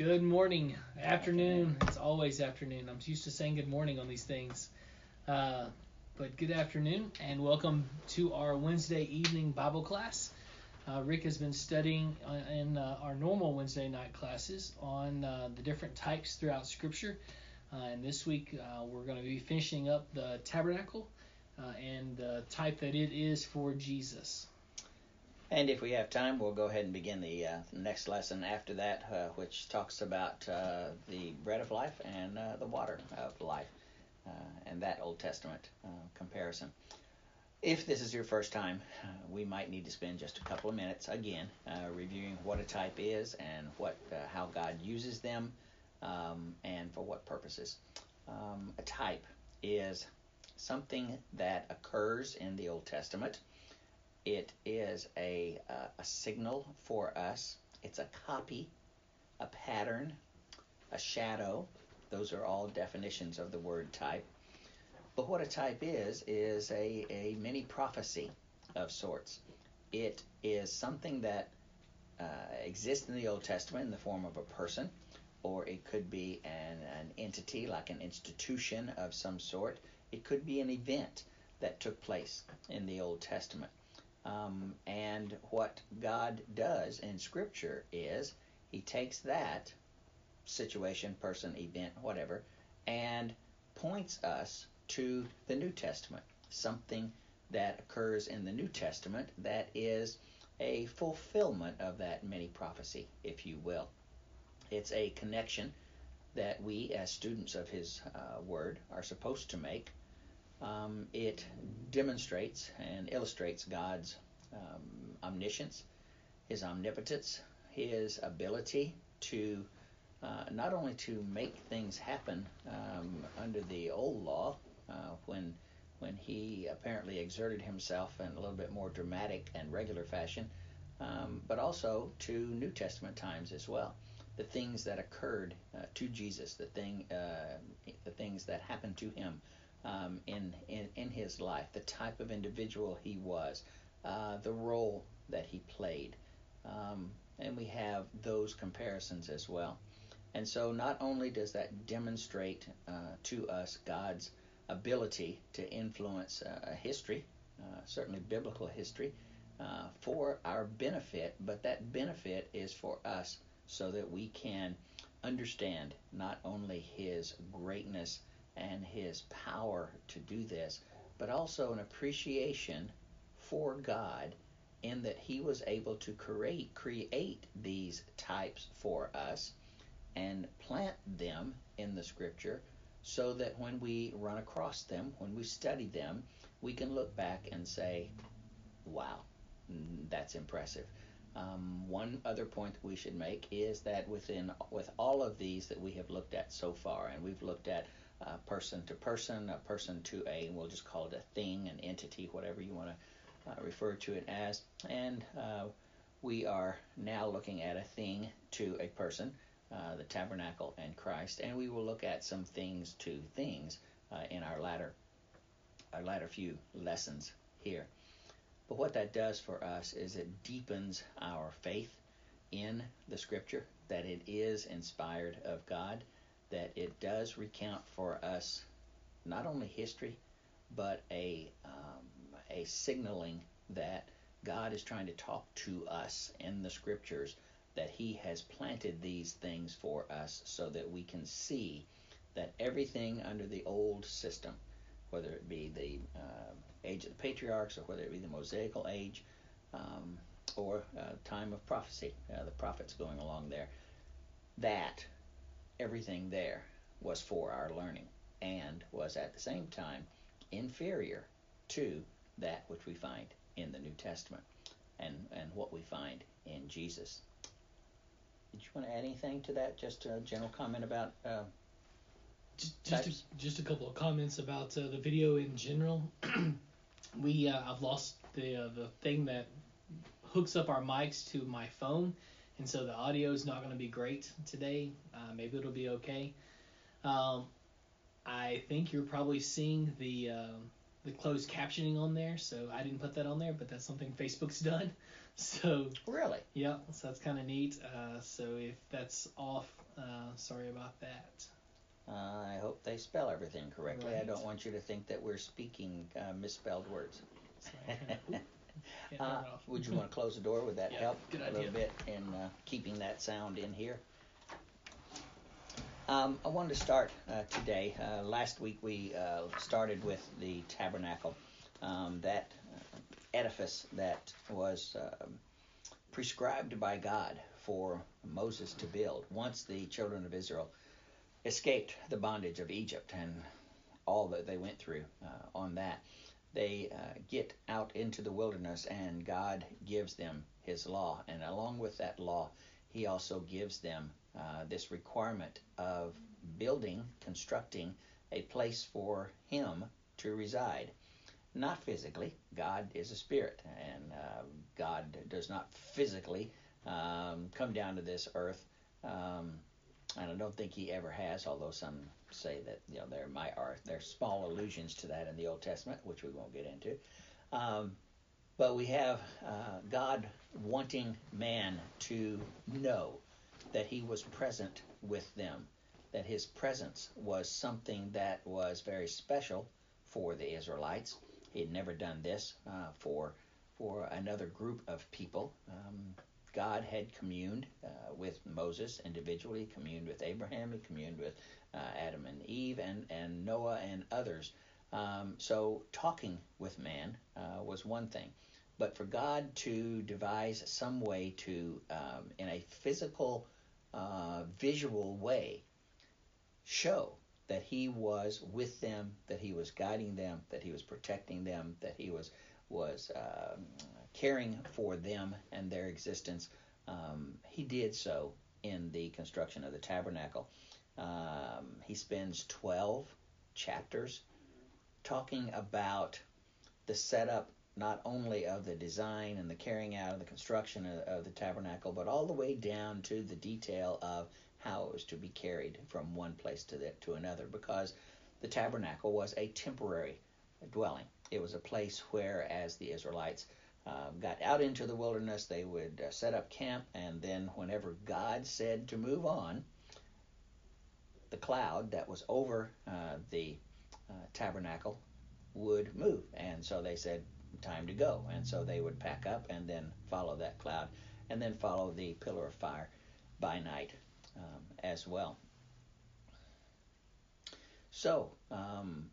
Good morning, afternoon. It's always afternoon. I'm used to saying good morning on these things. Uh, but good afternoon and welcome to our Wednesday evening Bible class. Uh, Rick has been studying uh, in uh, our normal Wednesday night classes on uh, the different types throughout Scripture. Uh, and this week we're going to be finishing up the tabernacle and the type that it is for Jesus. And if we have time, we'll go ahead and begin the uh, next lesson after that, uh, which talks about uh, the bread of life and uh, the water of life, uh, and that Old Testament uh, comparison. If this is your first time, we might need to spend just a couple of minutes again reviewing what a type is and what how God uses them, um, and for what purposes. Um, a type is something that occurs in the Old Testament it is a, uh, a signal for us. It's a copy, a pattern, a shadow. Those are all definitions of the word type. But what a type is, is a, a mini prophecy of sorts. It is something that uh, exists in the Old Testament in the form of a person, or it could be an, an entity like an institution of some sort. It could be an event that took place in the Old Testament. Um, and what God does in Scripture is He takes that situation, person, event, whatever, and points us to the New Testament, something that occurs in the New Testament that is a fulfillment of that mini prophecy, if you will. It's a connection that we, as students of His uh, Word, are supposed to make um, it demonstrates and illustrates God's um, omniscience, His omnipotence, His ability to uh, not only to make things happen um, under the old law, uh, when when He apparently exerted Himself in a little bit more dramatic and regular fashion, um, but also to New Testament times as well. The things that occurred uh, to Jesus, the thing, uh, the things that happened to Him um, in, in, in his life, the type of individual he was, uh, the role that he played. Um, and we have those comparisons as well. And so, not only does that demonstrate uh, to us God's ability to influence uh, history, uh, certainly biblical history, uh, for our benefit, but that benefit is for us so that we can understand not only His greatness and his power to do this, but also an appreciation for God in that he was able to create create these types for us and plant them in the scripture so that when we run across them, when we study them, we can look back and say, wow, that's impressive. Um, one other point that we should make is that within with all of these that we have looked at so far, and we've looked at uh, person to person, a person to a, we'll just call it a thing, an entity, whatever you want to uh, refer to it as. And uh, we are now looking at a thing to a person, uh, the tabernacle and Christ, and we will look at some things to things uh, in our latter, our latter few lessons here. But what that does for us is it deepens our faith in the Scripture, that it is inspired of God that it does recount for us not only history, but a um, a signaling that God is trying to talk to us in the scriptures that He has planted these things for us so that we can see that everything under the old system, whether it be the uh, age of the patriarchs or whether it be the Mosaical age um, or uh, time of prophecy, uh, the prophets going along there, that everything there was for our learning and was at the same time inferior to that which we find in the New Testament and, and what we find in Jesus. Did you want to add anything to that? Just a general comment about uh, just just a, just a, couple of comments about uh, the video in general. we uh, I've lost the uh, the thing that hooks up our mics to my phone, and so the audio is not going to be great today. Uh, maybe it'll be okay. Um, I think you're probably seeing the uh, the closed captioning on there, so I didn't put that on there, but that's something Facebook's done. So Really? yeah, so that's kind of neat. Uh, so if that's off, uh, sorry about that. Uh, I hope they spell everything correctly. I don't want you to think that we're speaking uh, misspelled words. Sorry, I kinda- oop, can't turn Uh, would you want to close the door? Would that Yeah, help good a idea. little bit in uh, keeping that sound in here? Um, I wanted to start uh, today. Uh, last week we uh, started with the tabernacle, um, that uh, edifice that was um prescribed by God for Moses to build once the children of Israel escaped the bondage of Egypt and all that they went through uh, on that they uh, get out into the wilderness and God gives them his law. And along with that law, he also gives them uh, this requirement of building, constructing a place for him to reside. Not physically, God is a spirit, and uh, God does not physically um, come down to this earth. Um, and I don't think he ever has, although some say that you know there might are there's small allusions to that in the Old Testament, which we won't get into. Um, but we have uh, God wanting man to know that He was present with them, that His presence was something that was very special for the Israelites. He had never done this uh, for for another group of people. Um, God had communed uh, with Moses individually, communed with Abraham, he communed with uh, Adam and Eve, and, and Noah and others. Um, so talking with man uh, was one thing. But for God to devise some way to, um, in a physical, uh, visual way, show that He was with them, that He was guiding them, that He was protecting them, that He was was um, caring for them and their existence. Um, he did so in the construction of the tabernacle. Um, he spends 12 chapters talking about the setup not only of the design and the carrying out and the construction of, of the tabernacle, but all the way down to the detail of how it was to be carried from one place to the, to another, because the tabernacle was a temporary dwelling. It was a place where, as the Israelites um, got out into the wilderness, they would uh, set up camp, and then whenever God said to move on, the cloud that was over uh, the uh, tabernacle would move. And so they said, time to go. And so they would pack up and then follow that cloud, and then follow the pillar of fire by night um, as well. So, um,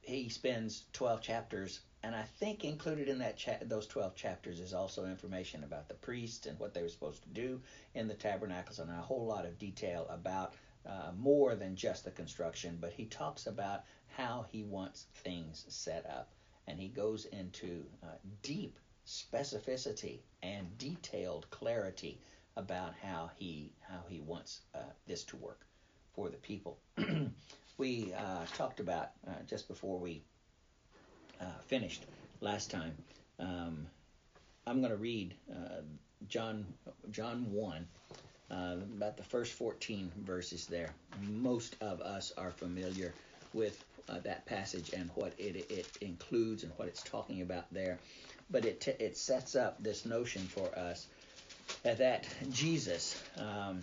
he spends 12 chapters and I think included in that cha- those 12 chapters is also information about the priests and what they were supposed to do in the tabernacles and a whole lot of detail about uh, more than just the construction, but he talks about how he wants things set up. And he goes into uh, deep specificity and detailed clarity about how he how he wants uh, this to work for the people. we uh, talked about uh, just before we uh, finished last time. Um, I'm going to read uh, John John one, uh, about the first 14 verses there. Most of us are familiar with uh, that passage and what it, it includes and what it's talking about there, but it t- it sets up this notion for us that Jesus um,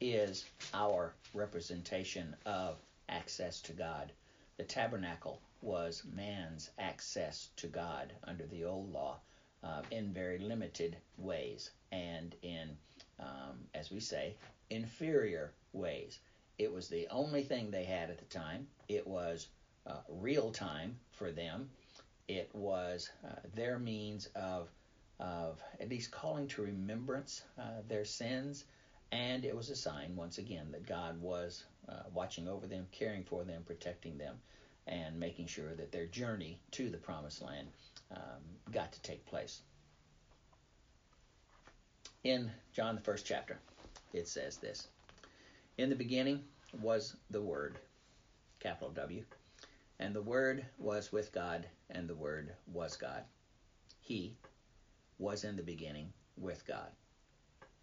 is our representation of access to God. The tabernacle was man's access to God under the old law uh, in very limited ways and in, um, as we say, inferior ways. It was the only thing they had at the time. It was uh, real time for them. It was uh, their means of, of at least calling to remembrance uh, their sins, and it was a sign, once again, that God was uh, watching over them, caring for them, protecting them and making sure that their journey to the promised land um, got to take place. In John, the first chapter, it says this In the beginning was the Word, capital W, and the Word was with God, and the Word was God. He was in the beginning with God.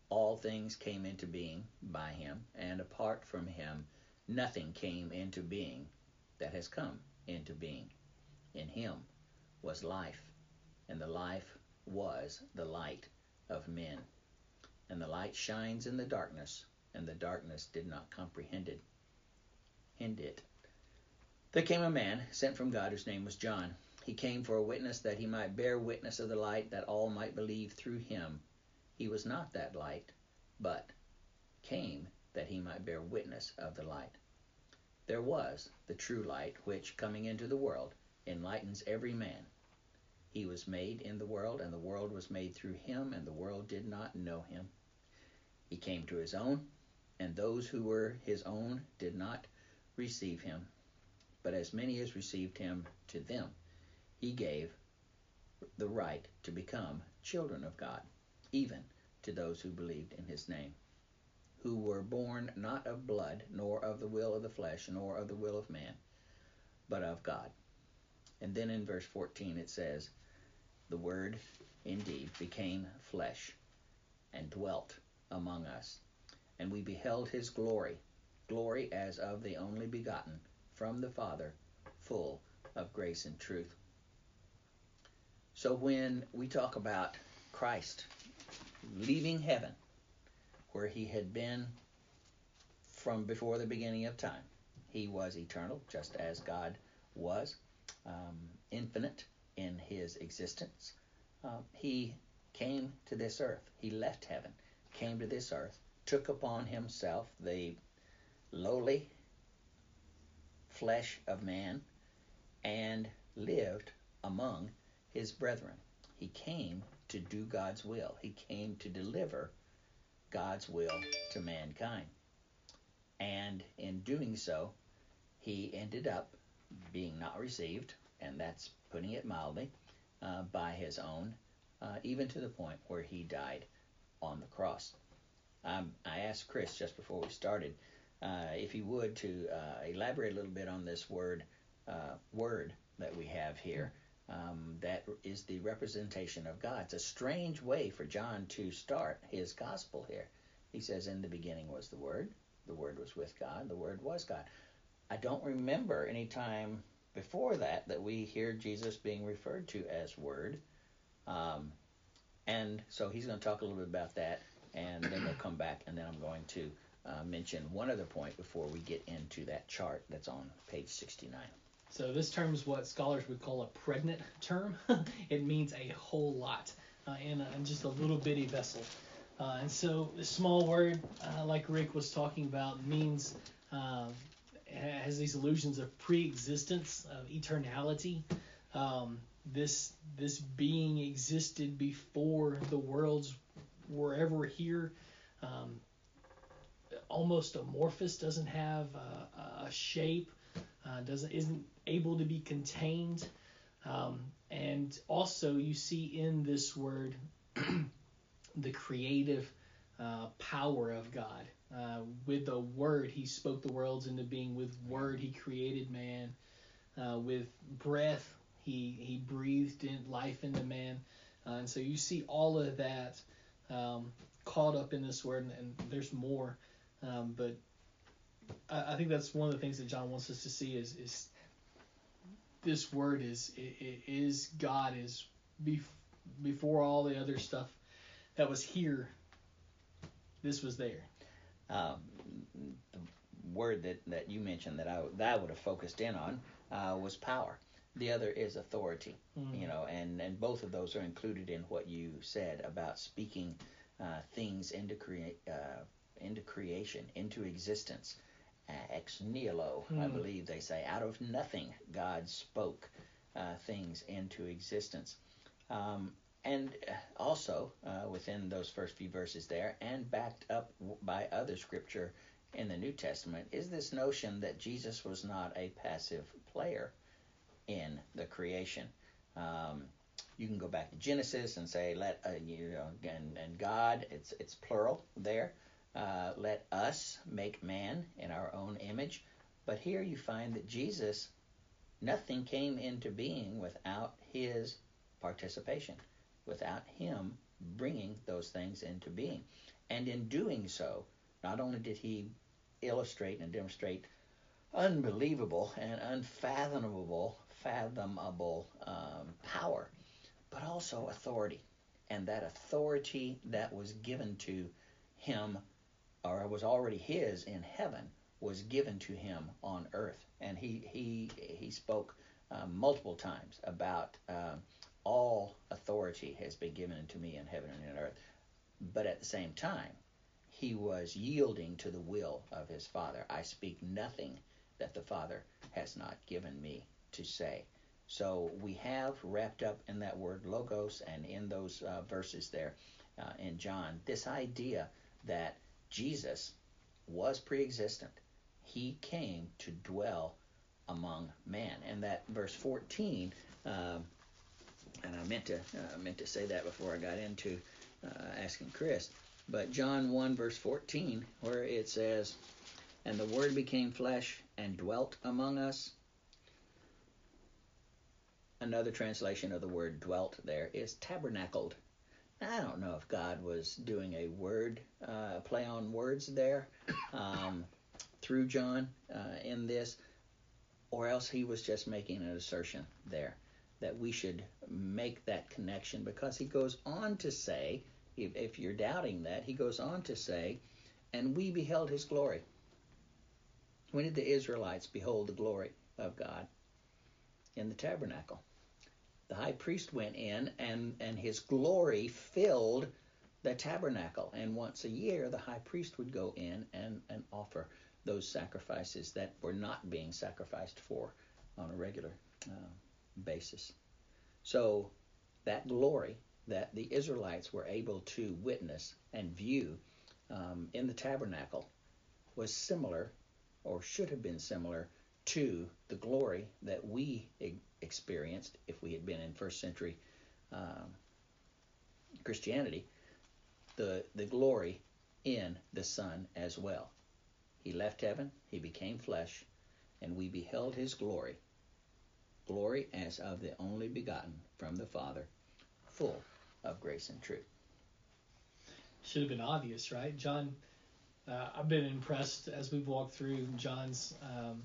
All things came into being by him, and apart from him, nothing came into being that has come into being. In him was life, and the life was the light of men. And the light shines in the darkness, and the darkness did not comprehend it. it. There came a man sent from God whose name was John. He came for a witness that he might bear witness of the light, that all might believe through him. He was not that light, but came that he might bear witness of the light. There was the true light, which, coming into the world, enlightens every man. He was made in the world, and the world was made through him, and the world did not know him. He came to his own, and those who were his own did not receive him. But as many as received him, to them he gave the right to become children of God, even to those who believed in his name, who were born not of blood, nor of the will of the flesh, nor of the will of man, but of God. And then in verse 14 it says, The Word indeed became flesh and dwelt among us, and we beheld his glory, glory as of the only begotten from the Father, full of grace and truth. So when we talk about Christ leaving heaven, where he had been from before the beginning of time, he was eternal, just as God was, um, infinite in his existence. Um, he came to this earth. He left heaven, came to this earth, took upon himself the lowly flesh of man, and lived among his brethren. He came to do God's will. He came to deliver God's will to mankind. And in doing so, he ended up being not received, and that's putting it mildly, uh, by his own, uh, even to the point where he died on the cross. Um, I asked Chris just before we started uh, if he would to uh, elaborate a little bit on this word uh, word that we have here. Um, that is the representation of God. It's a strange way for John to start his gospel here. He says, In the beginning was the Word, the Word was with God, the Word was God. I don't remember any time before that that we hear Jesus being referred to as Word. Um, and so he's going to talk a little bit about that, and then we'll come back, and then I'm going to uh, mention one other point before we get into that chart that's on page 69. So this term is what scholars would call a pregnant term. it means a whole lot uh, in, a, in, just a little bitty vessel. Uh, and so the small word, uh, like Rick was talking about, means uh, has these illusions of pre-existence, of eternality. Um, this this being existed before the worlds were ever here. Um, almost amorphous, doesn't have a, a shape, uh, doesn't isn't able to be contained. Um, and also, you see in this word the creative uh, power of God. Uh, with the word, he spoke the worlds into being. With word, he created man. Uh, with breath, he he breathed in life into man. Uh, and so you see all of that um, caught up in this word, and, and there's more. Um, but I, I, think that's one of the things that John wants us to see is is this word is is God is before all the other stuff that was here. This was there. Um, the word that, that you mentioned that I that I would have focused in on uh, was power. The other is authority. Mm. You know, and and both of those are included in what you said about speaking uh, things into create uh, into creation, into existence ex nihilo, I hmm. believe they say. Out of nothing, God spoke uh, things into existence. Um, and uh, also uh, within those first few verses there, and backed up by other scripture in the New Testament, is this notion that Jesus was not a passive player in the creation. Um, you can go back to Genesis and say, let uh, you know, and, and God, it's it's plural there. Uh, let us make man in our own image. But here you find that Jesus, nothing came into being without his participation, without him bringing those things into being. And in doing so, not only did he illustrate and demonstrate unbelievable and unfathomable, fathomable um, power, but also authority. And that authority that was given to him, or was already his in heaven, was given to him on earth. And he he he spoke uh, multiple times about um, all authority has been given to me in heaven and in earth. But at the same time, he was yielding to the will of his Father. I speak nothing that the Father has not given me to say. So we have wrapped up in that word logos and in those uh, verses there uh, in John this idea that Jesus was pre existent. He came to dwell among man. And that verse 14, um, and I meant to uh, meant to say that before I got into uh, asking Chris, but John 1 verse 14, where it says, "And the Word became flesh and dwelt among us." Another translation of the word "dwelt" there is tabernacled. I don't know if God was doing a word uh, play on words there um, through John uh, in this, or else he was just making an assertion there that we should make that connection because he goes on to say, if, if you're doubting that, he goes on to say, and we beheld his glory. When did the Israelites behold the glory of God? In the tabernacle. The high priest went in and, and his glory filled the tabernacle. And once a year, the high priest would go in and, and offer those sacrifices that were not being sacrificed for on a regular uh, basis. So that glory that the Israelites were able to witness and view um, in the tabernacle was similar, or should have been similar, to the glory that we experienced if we had been in first century um, Christianity, the, the glory in the Son as well. He left heaven, he became flesh, and we beheld his glory. Glory as of the only begotten from the Father, full of grace and truth. Should have been obvious, right? John, uh, I've been impressed as we've walked through John's um,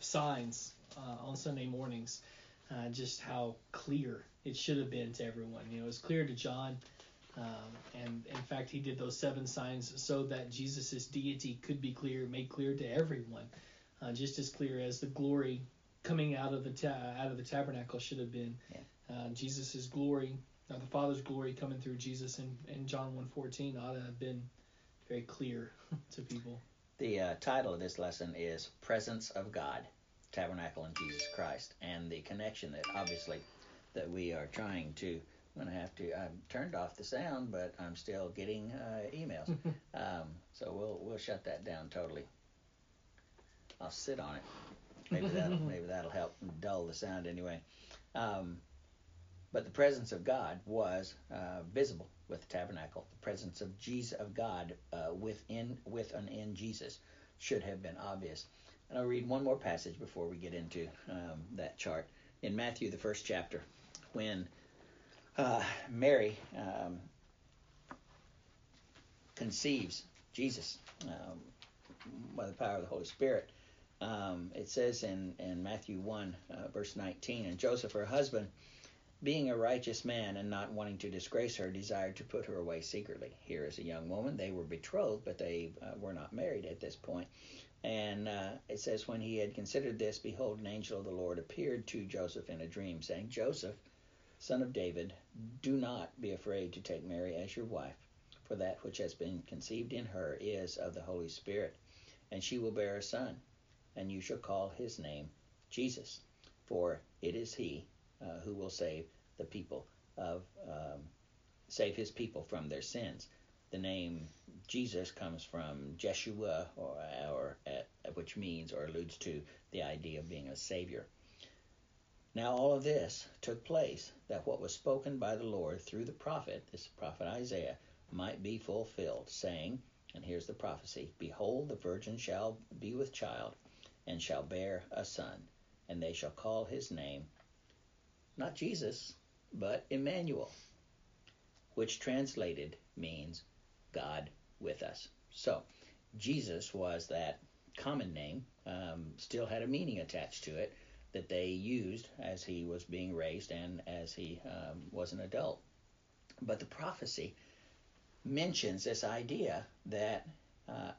signs uh, on Sunday mornings, uh, just how clear it should have been to everyone. You know, it was clear to John um, and in fact, he did those seven signs so that Jesus' deity could be clear, made clear to everyone, uh, just as clear as the glory coming out of the ta- out of the tabernacle should have been. Yeah. Uh, Jesus' glory, uh, the Father's glory coming through Jesus in, in John 1.14 ought to have been very clear to people. The uh, title of this lesson is Presence of God, Tabernacle in Jesus Christ, and the connection that obviously that we are trying to I'm gonna have to. I've turned off the sound, but I'm still getting uh, emails. um, so we'll we'll shut that down totally. I'll sit on it. Maybe that'll maybe that'll help dull the sound anyway. Um, but the presence of God was uh, visible with the tabernacle. The presence of Jesus of God uh, within with and in Jesus should have been obvious. And I'll read one more passage before we get into um, that chart in Matthew the first chapter when uh, Mary um, conceives Jesus um, by the power of the Holy Spirit. Um, it says in, in Matthew 1, uh, verse 19, and Joseph, her husband, being a righteous man and not wanting to disgrace her, desired to put her away secretly. Here is a young woman. They were betrothed, but they uh, were not married at this point. And uh, it says, When he had considered this, behold, an angel of the Lord appeared to Joseph in a dream, saying, Joseph, son of David, do not be afraid to take Mary as your wife, for that which has been conceived in her is of the Holy Spirit, and she will bear a son, and you shall call his name Jesus, for it is he uh, who will save the people of um, save his people from their sins. The name Jesus comes from Jeshua, or, or uh, which means or alludes to the idea of being a savior. Now all of this took place that what was spoken by the Lord through the prophet, this prophet Isaiah, might be fulfilled, saying, and here's the prophecy Behold, the virgin shall be with child, and shall bear a son, and they shall call his name not Jesus, but Emmanuel, which translated means God with us. So, Jesus was that common name um, still had a meaning attached to it that they used as he was being raised and as he um, was an adult. But the prophecy mentions this idea that uh,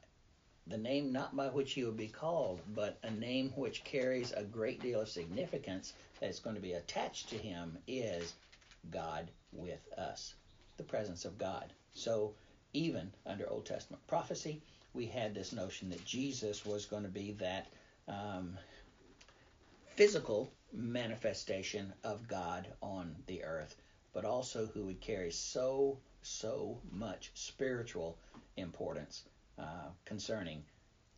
the name not by which he will be called, but a name which carries a great deal of significance that's going to be attached to him is God with us, the presence of God. So even under Old Testament prophecy, we had this notion that Jesus was going to be that um, physical manifestation of God on the earth, but also who would carry so, so much spiritual importance uh, concerning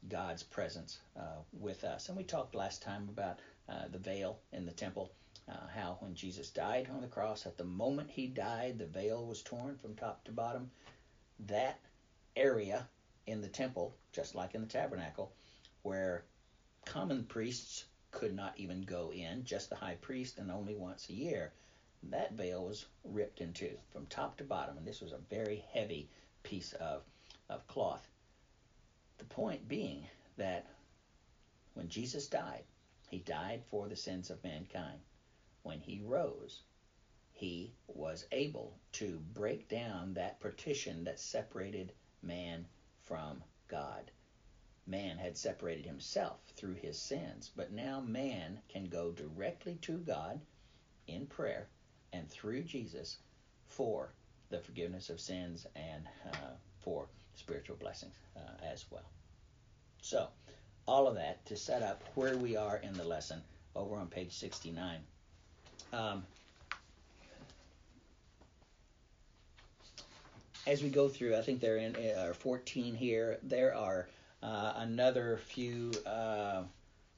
God's presence uh, with us. And we talked last time about uh, the veil in the temple, uh, how when Jesus died on the cross, at the moment he died, the veil was torn from top to bottom. That area in the temple, just like in the tabernacle, where common priests could not even go in, just the high priest, and only once a year. That veil was ripped in two from top to bottom, and this was a very heavy piece of, of cloth. The point being that when Jesus died, he died for the sins of mankind. When he rose, he was able to break down that partition that separated man from God. Man had separated himself through his sins, but now man can go directly to God in prayer and through Jesus for the forgiveness of sins and uh, for spiritual blessings uh, as well. So, all of that to set up where we are in the lesson over on page 69. Um, as we go through, I think there are 14 here. There are uh, another few, uh,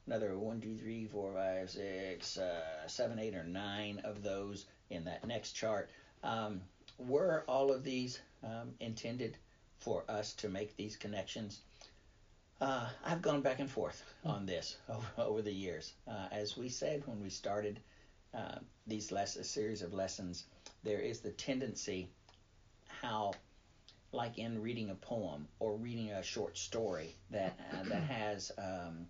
another one, two, three, four, five, six, uh, seven, eight, or nine of those in that next chart. Um, were all of these um, intended for us to make these connections? Uh, I've gone back and forth on this over, over the years. Uh, as we said when we started uh, these less a series of lessons, there is the tendency how like in reading a poem or reading a short story that uh, that has um,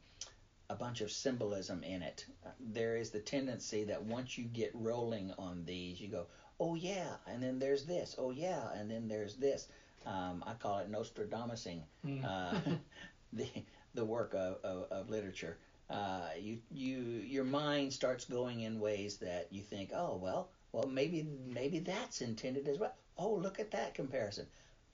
a bunch of symbolism in it. There is the tendency that once you get rolling on these, you go, oh yeah, and then there's this, oh yeah, and then there's this. Um, I call it Nostradamusing mm. uh, the the work of, of, of literature. Uh, you you your mind starts going in ways that you think, oh well, well maybe maybe that's intended as well. Oh look at that comparison.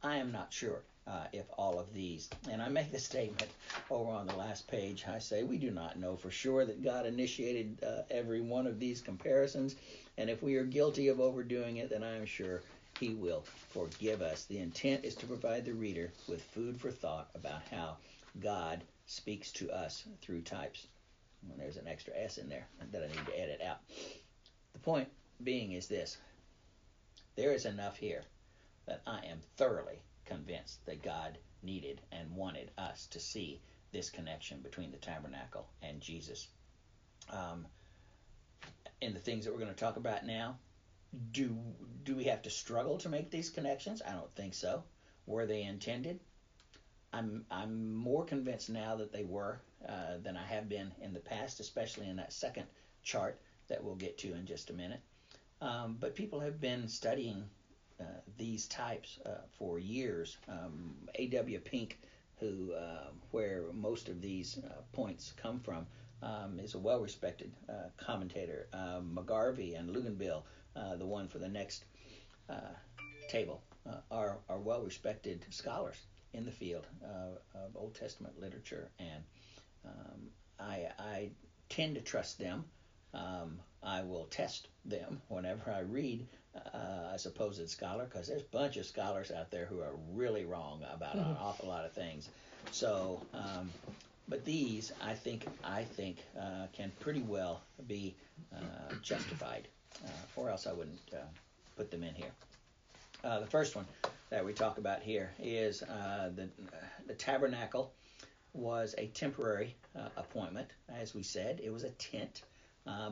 I am not sure uh, if all of these, and I make the statement over on the last page, I say we do not know for sure that God initiated uh, every one of these comparisons, and if we are guilty of overdoing it, then I am sure He will forgive us. The intent is to provide the reader with food for thought about how God speaks to us through types. And there's an extra S in there that I need to edit out. The point being is this there is enough here that I am thoroughly convinced that God needed and wanted us to see this connection between the tabernacle and Jesus. Um, in the things that we're going to talk about now, do do we have to struggle to make these connections? I don't think so. Were they intended? I'm I'm more convinced now that they were uh, than I have been in the past, especially in that second chart that we'll get to in just a minute. Um, but people have been studying uh, these types uh, for years. Um, A.W. Pink, who uh, where most of these points come from, um, is a well-respected commentator. Um, McGarvey and Luganbill, the one for the next table, are are well-respected scholars in the field of Old Testament literature, and um, I, I tend to trust them. Um, I will test them whenever I read uh, a supposed scholar because there's a bunch of scholars out there who are really wrong about mm-hmm. an awful lot of things. So, um, but these I think I think uh, can pretty well be uh, justified, uh, or else I wouldn't uh, put them in here. Uh, the first one that we talk about here is the the tabernacle was a temporary appointment, as we said. It was a tent,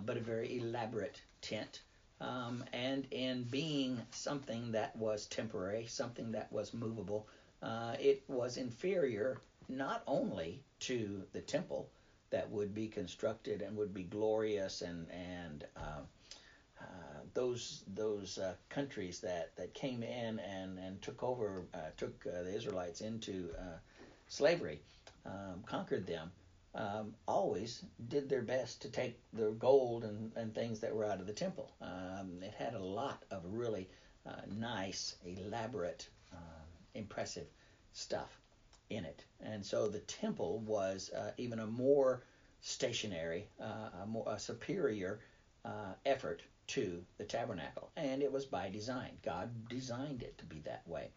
but a very elaborate tent. Um, and in being something that was temporary, something that was movable, uh, it was inferior not only to the temple that would be constructed and would be glorious and and uh, uh, those those uh, countries that, that came in and, and took over uh, took uh, the Israelites into uh, slavery, um, conquered them, um, always did their best to take the gold and, and things that were out of the temple. Um, it had a lot of really nice, elaborate, um, impressive stuff in it, and so the temple was even a more stationary, a more a superior effort to the tabernacle. And it was by design. God designed it to be that way.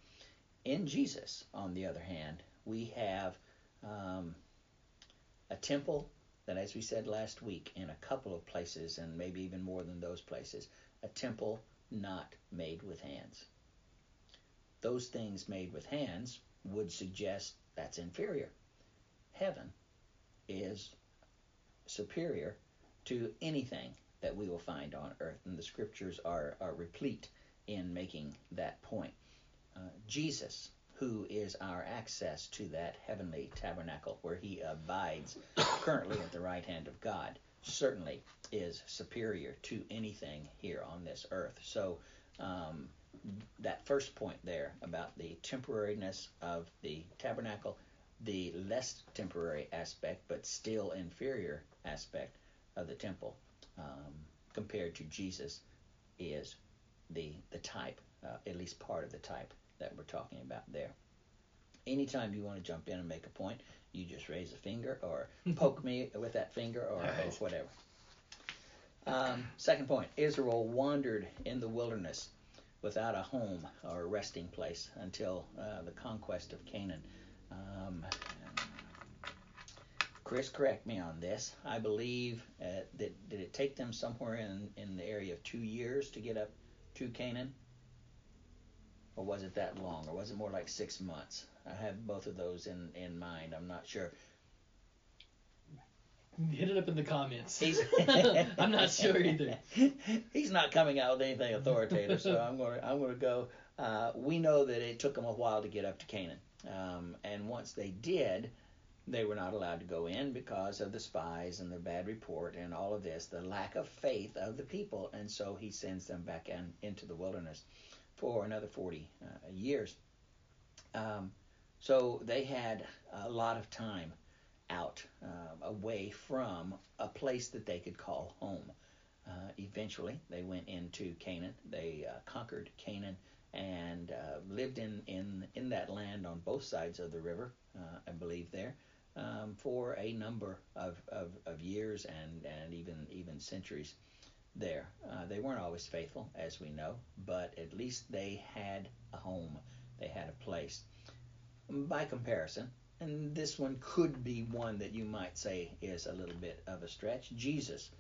In Jesus, on the other hand, we have um, a temple that, as we said last week, in a couple of places, and maybe even more than those places, a temple not made with hands. Those things made with hands would suggest that's inferior. Heaven is superior to anything that we will find on earth. And the scriptures are, are replete in making that point. Uh, Jesus, who is our access to that heavenly tabernacle where he abides currently at the right hand of God, certainly is superior to anything here on this earth. So, um, that first point there about the temporariness of the tabernacle, the less temporary aspect, but still inferior aspect of the temple, um, compared to Jesus is the the type, uh, at least part of the type that we're talking about there. Anytime you want to jump in and make a point, you just raise a finger or poke me with that finger or, right. or whatever. Um, second point Israel wandered in the wilderness without a home or a resting place until uh, the conquest of Canaan. Um, Chris, correct me on this. I believe uh, that did it take them somewhere in in the area of two years to get up to Canaan, or was it that long, or was it more like six months? I have both of those in in mind. I'm not sure. Hit it up in the comments. I'm not sure either. He's not coming out with anything authoritative, so I'm going to I'm to go. Uh, we know that it took them a while to get up to Canaan, um, and once they did, they were not allowed to go in because of the spies and the bad report and all of this, the lack of faith of the people. And so he sends them back in, into the wilderness for another 40 uh, years. Um, so they had a lot of time out uh, away from a place that they could call home. Uh, eventually, they went into Canaan. They uh, conquered Canaan and uh, lived in, in, in that land on both sides of the river, uh, I believe, there um, for a number of, of, of, years and, and even even centuries there. Uh, they weren't always faithful, as we know, but at least they had a home, they had a place. By comparison, and this one could be one that you might say is a little bit of a stretch, Jesus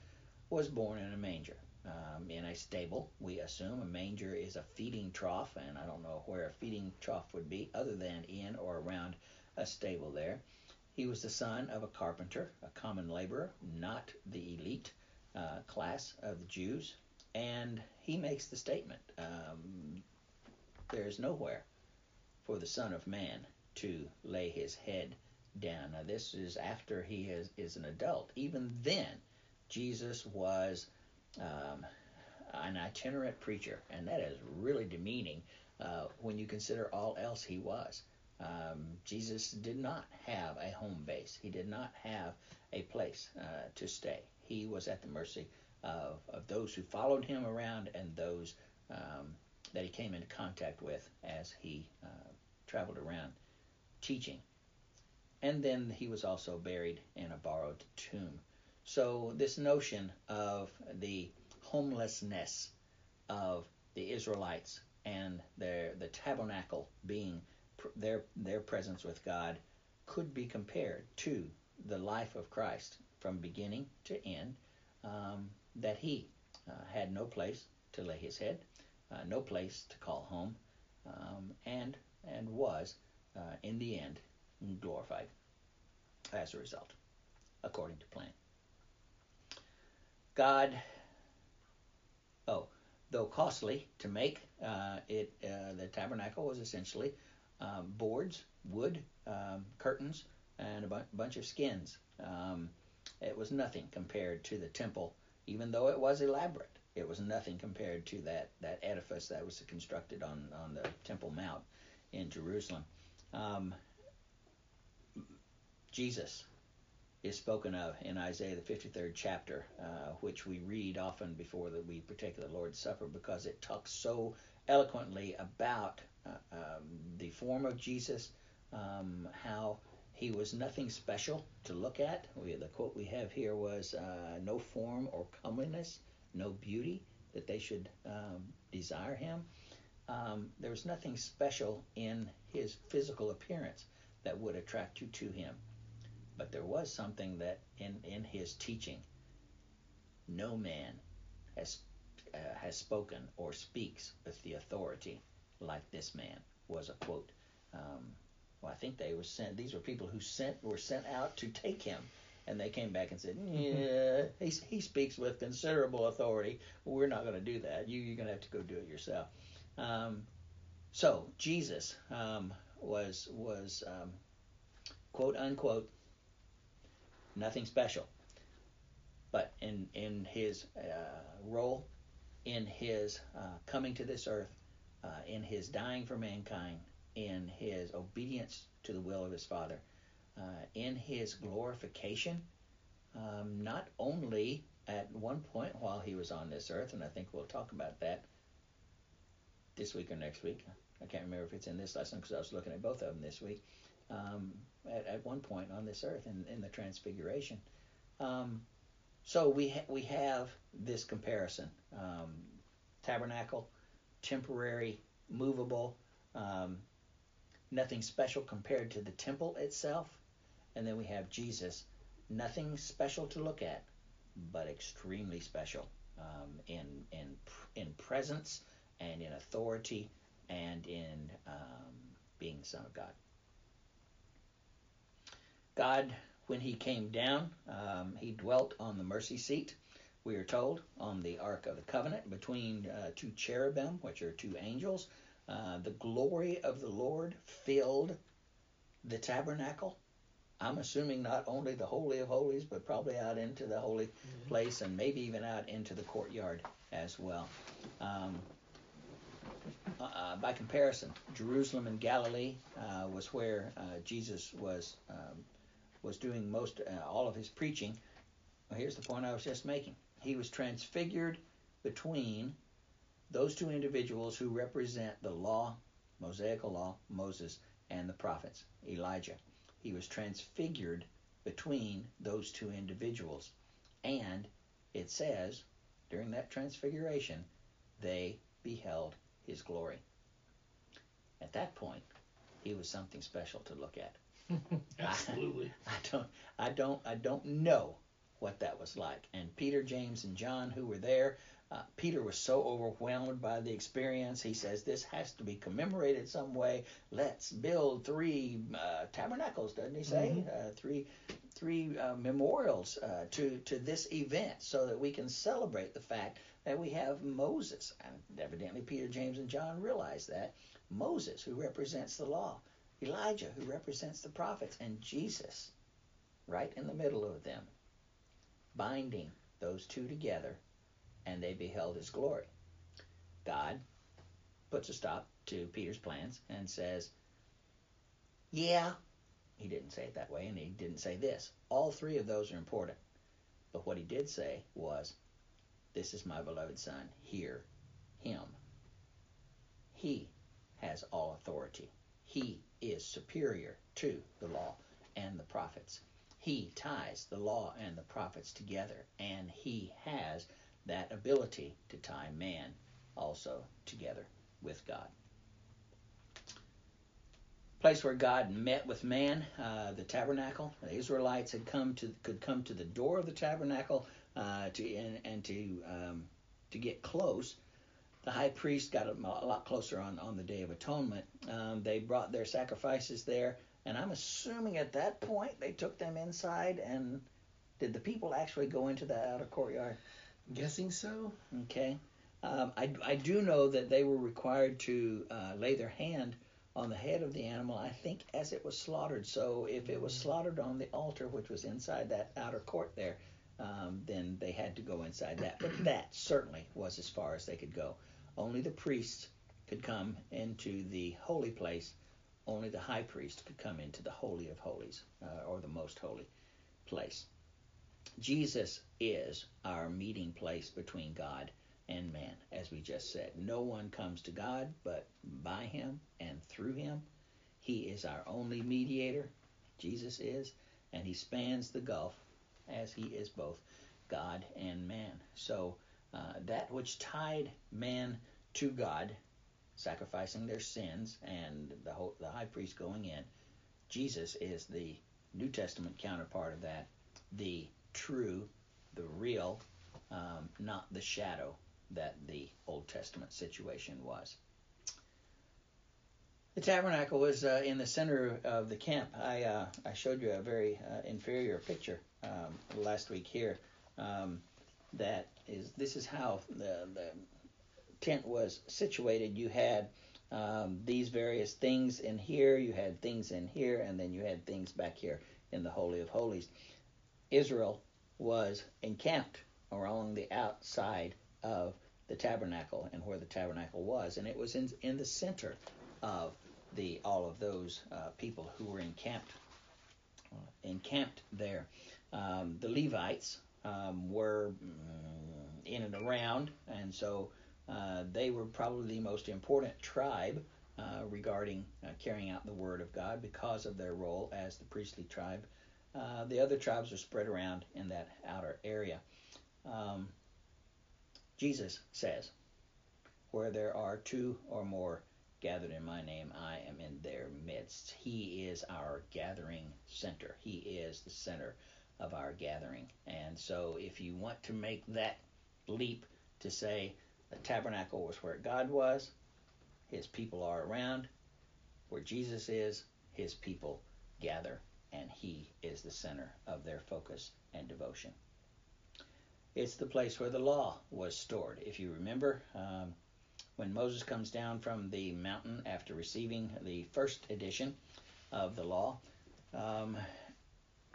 was born in a manger. Um, in a stable, we assume. A manger is a feeding trough, and I don't know where a feeding trough would be other than in or around a stable there. He was the son of a carpenter, a common laborer, not the elite uh, class of the Jews. And he makes the statement um, there is nowhere for the Son of Man to lay his head down. Now, this is after he is, is an adult. Even then, Jesus was um, an itinerant preacher, and that is really demeaning uh, when you consider all else he was. Um, Jesus did not have a home base. He did not have a place uh, to stay. He was at the mercy of, of those who followed him around and those um, that he came into contact with as he uh, traveled around teaching. And then he was also buried in a borrowed tomb. So, this notion of the homelessness of the Israelites and their the tabernacle being their their presence with God could be compared to the life of Christ from beginning to end. Um, that he uh, had no place to lay his head, uh, no place to call home, um, and and was uh, in the end glorified as a result, according to plan. God, oh, though costly to make, uh, it uh, the tabernacle was essentially um, boards, wood, um, curtains, and a bu- bunch of skins. Um, it was nothing compared to the temple, even though it was elaborate. It was nothing compared to that, that edifice that was constructed on, on the Temple Mount in Jerusalem. Um, Jesus is spoken of in Isaiah the 53rd chapter, uh, which we read often before that we partake of the Lord's Supper because it talks so eloquently about uh, um, the form of Jesus, um, how he was nothing special to look at. We, the quote we have here was uh, no form or comeliness, no beauty that they should um, desire him. Um, there was nothing special in his physical appearance that would attract you to him. But there was something that in, in his teaching, no man has uh, has spoken or speaks with the authority like this man was a quote. Um, well, I think they were sent. These were people who sent were sent out to take him, and they came back and said, "Yeah, he he speaks with considerable authority. We're not going to do that. You you're going to have to go do it yourself." Um, so Jesus um, was was um, quote unquote nothing special, but in in his uh, role, in his uh, coming to this earth, uh, in his dying for mankind, in his obedience to the will of his Father, uh, in his glorification, um, not only at one point while he was on this earth, and I think we'll talk about that this week or next week. I can't remember if it's in this lesson because I was looking at both of them this week. Um, at, at one point on this earth in, in the Transfiguration. Um, so we ha- we have this comparison: um, tabernacle, temporary, movable, um, nothing special compared to the temple itself, and then we have Jesus, nothing special to look at, but extremely special um, in in in presence and in authority and in um, being the Son of God. God, when he came down, um, he dwelt on the mercy seat, we are told, on the Ark of the Covenant between uh, two cherubim, which are two angels. Uh, the glory of the Lord filled the tabernacle. I'm assuming not only the Holy of Holies, but probably out into the holy mm-hmm. place and maybe even out into the courtyard as well. Um, uh, by comparison, Jerusalem and Galilee uh, was where uh, Jesus was um, was doing most uh, all of his preaching. Well, here's the point I was just making. He was transfigured between those two individuals who represent the law, Mosaical law, Moses, and the prophets, Elijah. He was transfigured between those two individuals. And it says, during that transfiguration, they beheld his glory. At that point, he was something special to look at. Absolutely. I, I don't I don't I don't know what that was like. And Peter, James, and John, who were there, uh, Peter was so overwhelmed by the experience. He says, This has to be commemorated some way. Let's build three uh, tabernacles, doesn't he say? Mm-hmm. Uh, three three uh, memorials uh, to, to this event so that we can celebrate the fact that we have Moses. And evidently, Peter, James, and John realized that. Moses, who represents the law, Elijah, who represents the prophets, and Jesus, right in the middle of them, binding those two together, and they beheld his glory. God puts a stop to Peter's plans and says, Yeah, he didn't say it that way, and he didn't say this. All three of those are important. But what he did say was, This is my beloved Son. Hear him. He has all authority. He is superior to the law and the prophets. He ties the law and the prophets together, and he has that ability to tie man also together with God. Place where God met with man, uh, the tabernacle. The Israelites had come to could come to the door of the tabernacle uh, to and, and to um, to get close the high priest got a lot closer on, on the Day of Atonement. Um, they brought their sacrifices there, and I'm assuming at that point they took them inside. And did the people actually go into the outer courtyard? Guessing so. Okay. Um, I, I do know that they were required to uh, lay their hand on the head of the animal, I think, as it was slaughtered. So if it was slaughtered on the altar, which was inside that outer court there, um, then they had to go inside that. But that certainly was as far as they could go. Only the priests could come into the holy place. Only the high priest could come into the holy of holies, uh, or the most holy place. Jesus is our meeting place between God and man, as we just said. No one comes to God but by him and through him. He is our only mediator, Jesus is, and he spans the gulf as he is both God and man. So uh, that which tied man to God, sacrificing their sins, and the, whole, the high priest going in, Jesus is the New Testament counterpart of that, the true, the real, um, not the shadow that the Old Testament situation was. The tabernacle was uh, in the center of the camp. I uh, I showed you a very uh, inferior picture um, last week here. Um, that is this is how the the tent was situated. You had um, these various things in here. You had things in here, and then you had things back here in the Holy of Holies. Israel was encamped along the outside of the tabernacle and where the tabernacle was, and it was in in the center of the all of those uh, people who were encamped uh, encamped there. Um, the Levites um, were mm, in and around, and so uh, they were probably the most important tribe uh, regarding uh, carrying out the word of God because of their role as the priestly tribe. Uh, the other tribes are spread around in that outer area. Um, Jesus says, Where there are two or more gathered in my name, I am in their midst. He is our gathering center. He is the center of our gathering. And so if you want to make that leap to say the tabernacle was where God was, his people are around, where Jesus is, his people gather, and he is the center of their focus and devotion. It's the place where the law was stored. If you remember, um, when Moses comes down from the mountain after receiving the first edition of the law, um,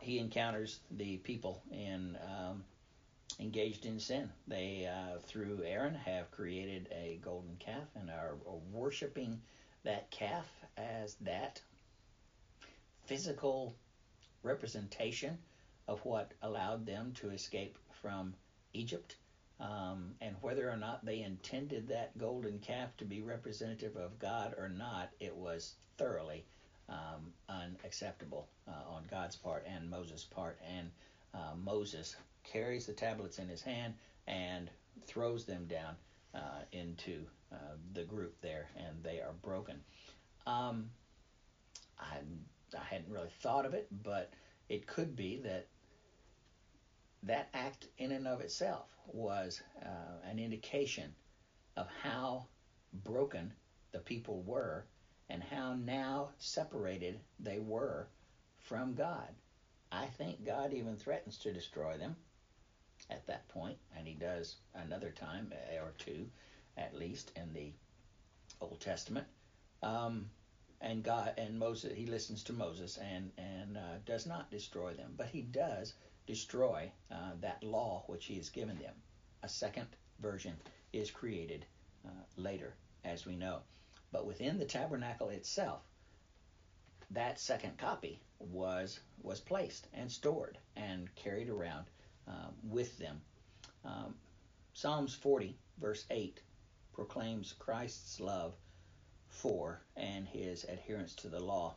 he encounters the people in um, engaged in sin. They, uh, through Aaron, have created a golden calf and are, are worshiping that calf as that physical representation of what allowed them to escape from Egypt, um, and whether or not they intended that golden calf to be representative of God or not, it was thoroughly um, unacceptable uh, on God's part and Moses' part. And uh, Moses carries the tablets in his hand and throws them down uh, into uh, the group there, and they are broken. Um, I, I hadn't really thought of it, but it could be that that act in and of itself was uh, an indication of how broken the people were and how now separated they were from God. I think God even threatens to destroy them at that point, and he does another time uh, or two, at least in the Old Testament. Um, and God and Moses, he listens to Moses and and uh, does not destroy them, but he does destroy uh, that law which he has given them. A second version is created uh, later, as we know. But within the tabernacle itself, that second copy was was placed and stored and carried around um, with them. Um, Psalms 40, verse 8, proclaims Christ's love for and his adherence to the law.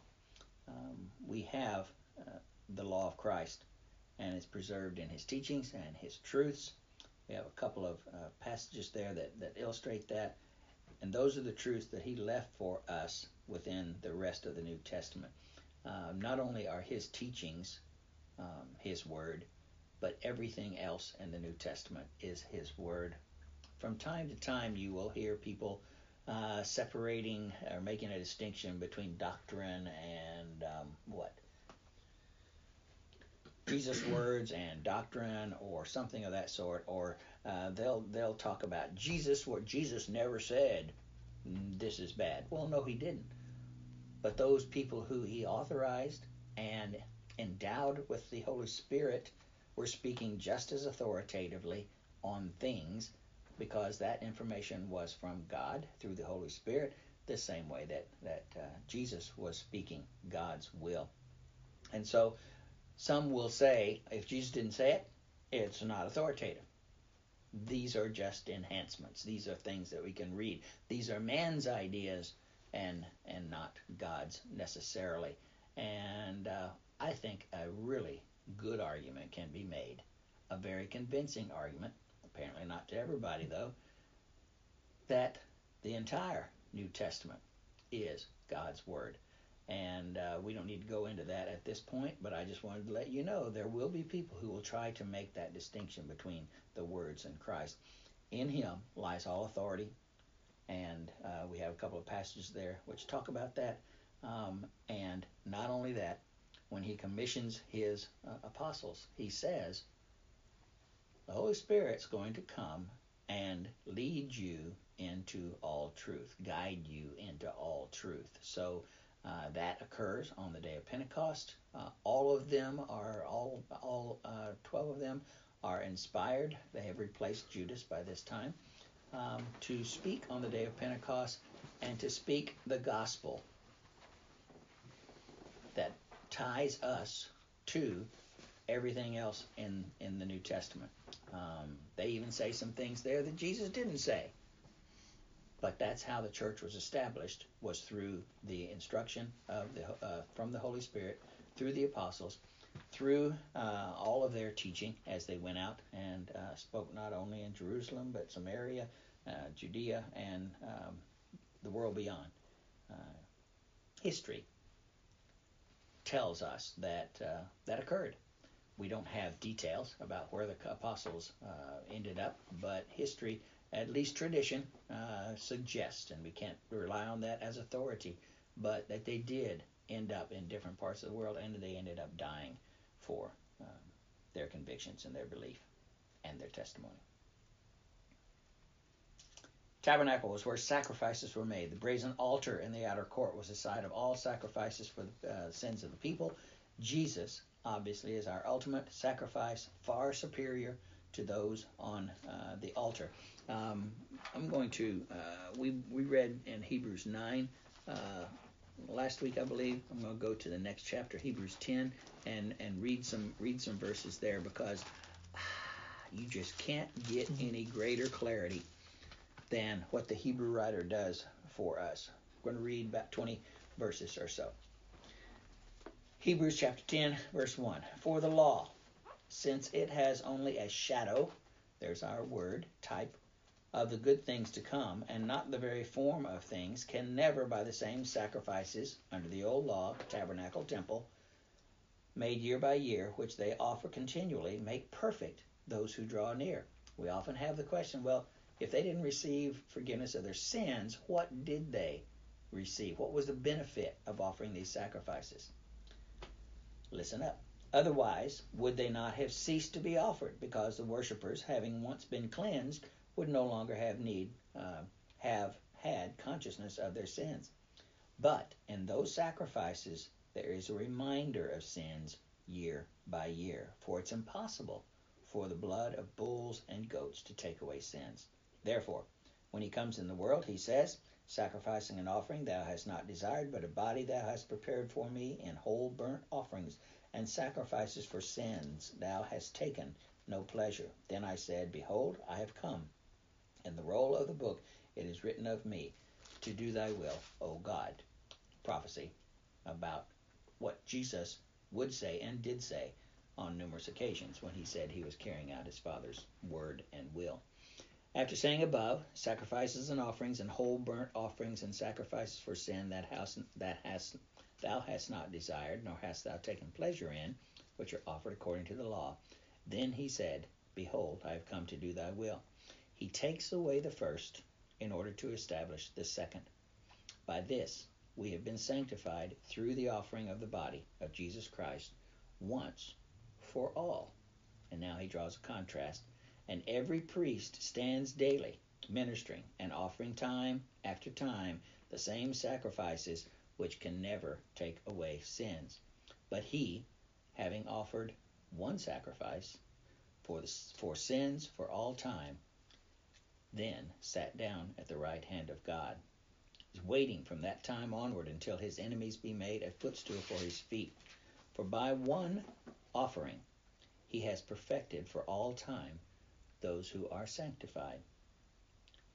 Um, we have uh, the law of Christ and it's preserved in his teachings and his truths. We have a couple of uh, passages there that, that illustrate that. And those are the truths that he left for us within the rest of the New Testament. Uh, not only are his teachings um, his word, but everything else in the New Testament is his word. From time to time, you will hear people uh, separating or making a distinction between doctrine and um, what? Jesus words and doctrine or something of that sort, or uh, they'll they'll talk about Jesus what Jesus never said. Mm, this is bad. Well, no, he didn't. But those people who he authorized and endowed with the Holy Spirit were speaking just as authoritatively on things because that information was from God through the Holy Spirit, the same way that that uh, Jesus was speaking God's will. And so, some will say, if Jesus didn't say it, it's not authoritative. These are just enhancements. These are things that we can read. These are man's ideas, and and not God's necessarily. And uh, I think a really good argument can be made, a very convincing argument apparently not to everybody though, that the entire New Testament is God's Word. And uh, we don't need to go into that at this point, but I just wanted to let you know there will be people who will try to make that distinction between the words and Christ. In Him lies all authority, and uh, we have a couple of passages there which talk about that. Um, and not only that, when He commissions His uh, apostles, He says, the Holy Spirit's going to come and lead you into all truth, guide you into all truth. So uh, that occurs on the day of Pentecost. Uh, all of them are all all uh, twelve of them are inspired. They have replaced Judas by this time um, to speak on the day of Pentecost and to speak the gospel that ties us to everything else in in the New Testament. Um, they even say some things there that Jesus didn't say. But that's how the church was established was through the instruction of the uh, from the Holy Spirit through the apostles, through uh, all of their teaching as they went out and uh, spoke not only in Jerusalem but Samaria, uh, Judea, and um, the world beyond. Uh, history tells us that uh, that occurred we don't have details about where the apostles uh, ended up, but history, at least tradition, uh, suggests, and we can't rely on that as authority, but that they did end up in different parts of the world and they ended up dying for um, their convictions and their belief and their testimony. Tabernacle was where sacrifices were made. The brazen altar in the outer court was the site of all sacrifices for the uh, sins of the people. Jesus obviously, is our ultimate sacrifice, far superior to those on uh, the altar. Um, I'm going to, uh, we, we read in Hebrews 9 uh, last week, I believe. I'm going to go to the next chapter, Hebrews 10, and, and read some read some verses there because you just can't get any greater clarity than what the Hebrew writer does for us. We're going to read about 20 verses or so. Hebrews chapter 10, verse 1. For the law, since it has only a shadow, there's our word, type, of the good things to come, and not the very form of things, can never, by the same sacrifices under the old law, tabernacle, temple, made year by year, which they offer continually, make perfect those who draw near. We often have the question well, if they didn't receive forgiveness of their sins, what did they receive? What was the benefit of offering these sacrifices? Listen up. Otherwise, would they not have ceased to be offered, because the worshippers, having once been cleansed, would no longer have need, uh, have had consciousness of their sins? But in those sacrifices, there is a reminder of sins year by year, for it's impossible for the blood of bulls and goats to take away sins. Therefore, when he comes in the world, he says, Sacrificing an offering thou hast not desired, but a body thou hast prepared for me in whole burnt offerings and sacrifices for sins thou hast taken no pleasure. Then I said, Behold, I have come. In the roll of the book it is written of me, to do thy will, O God. Prophecy about what Jesus would say and did say on numerous occasions when he said he was carrying out his Father's word and will. After saying above, sacrifices and offerings and whole burnt offerings and sacrifices for sin that house that thou hast not desired, nor hast thou taken pleasure in, which are offered according to the law. Then he said, Behold, I have come to do thy will. He takes away the first in order to establish the second. By this we have been sanctified through the offering of the body of Jesus Christ once for all. And now he draws a contrast and every priest stands daily ministering and offering time after time the same sacrifices which can never take away sins. But he, having offered one sacrifice for, the, for sins for all time, then sat down at the right hand of God, is waiting from that time onward until his enemies be made a footstool for his feet. For by one offering he has perfected for all time those who are sanctified.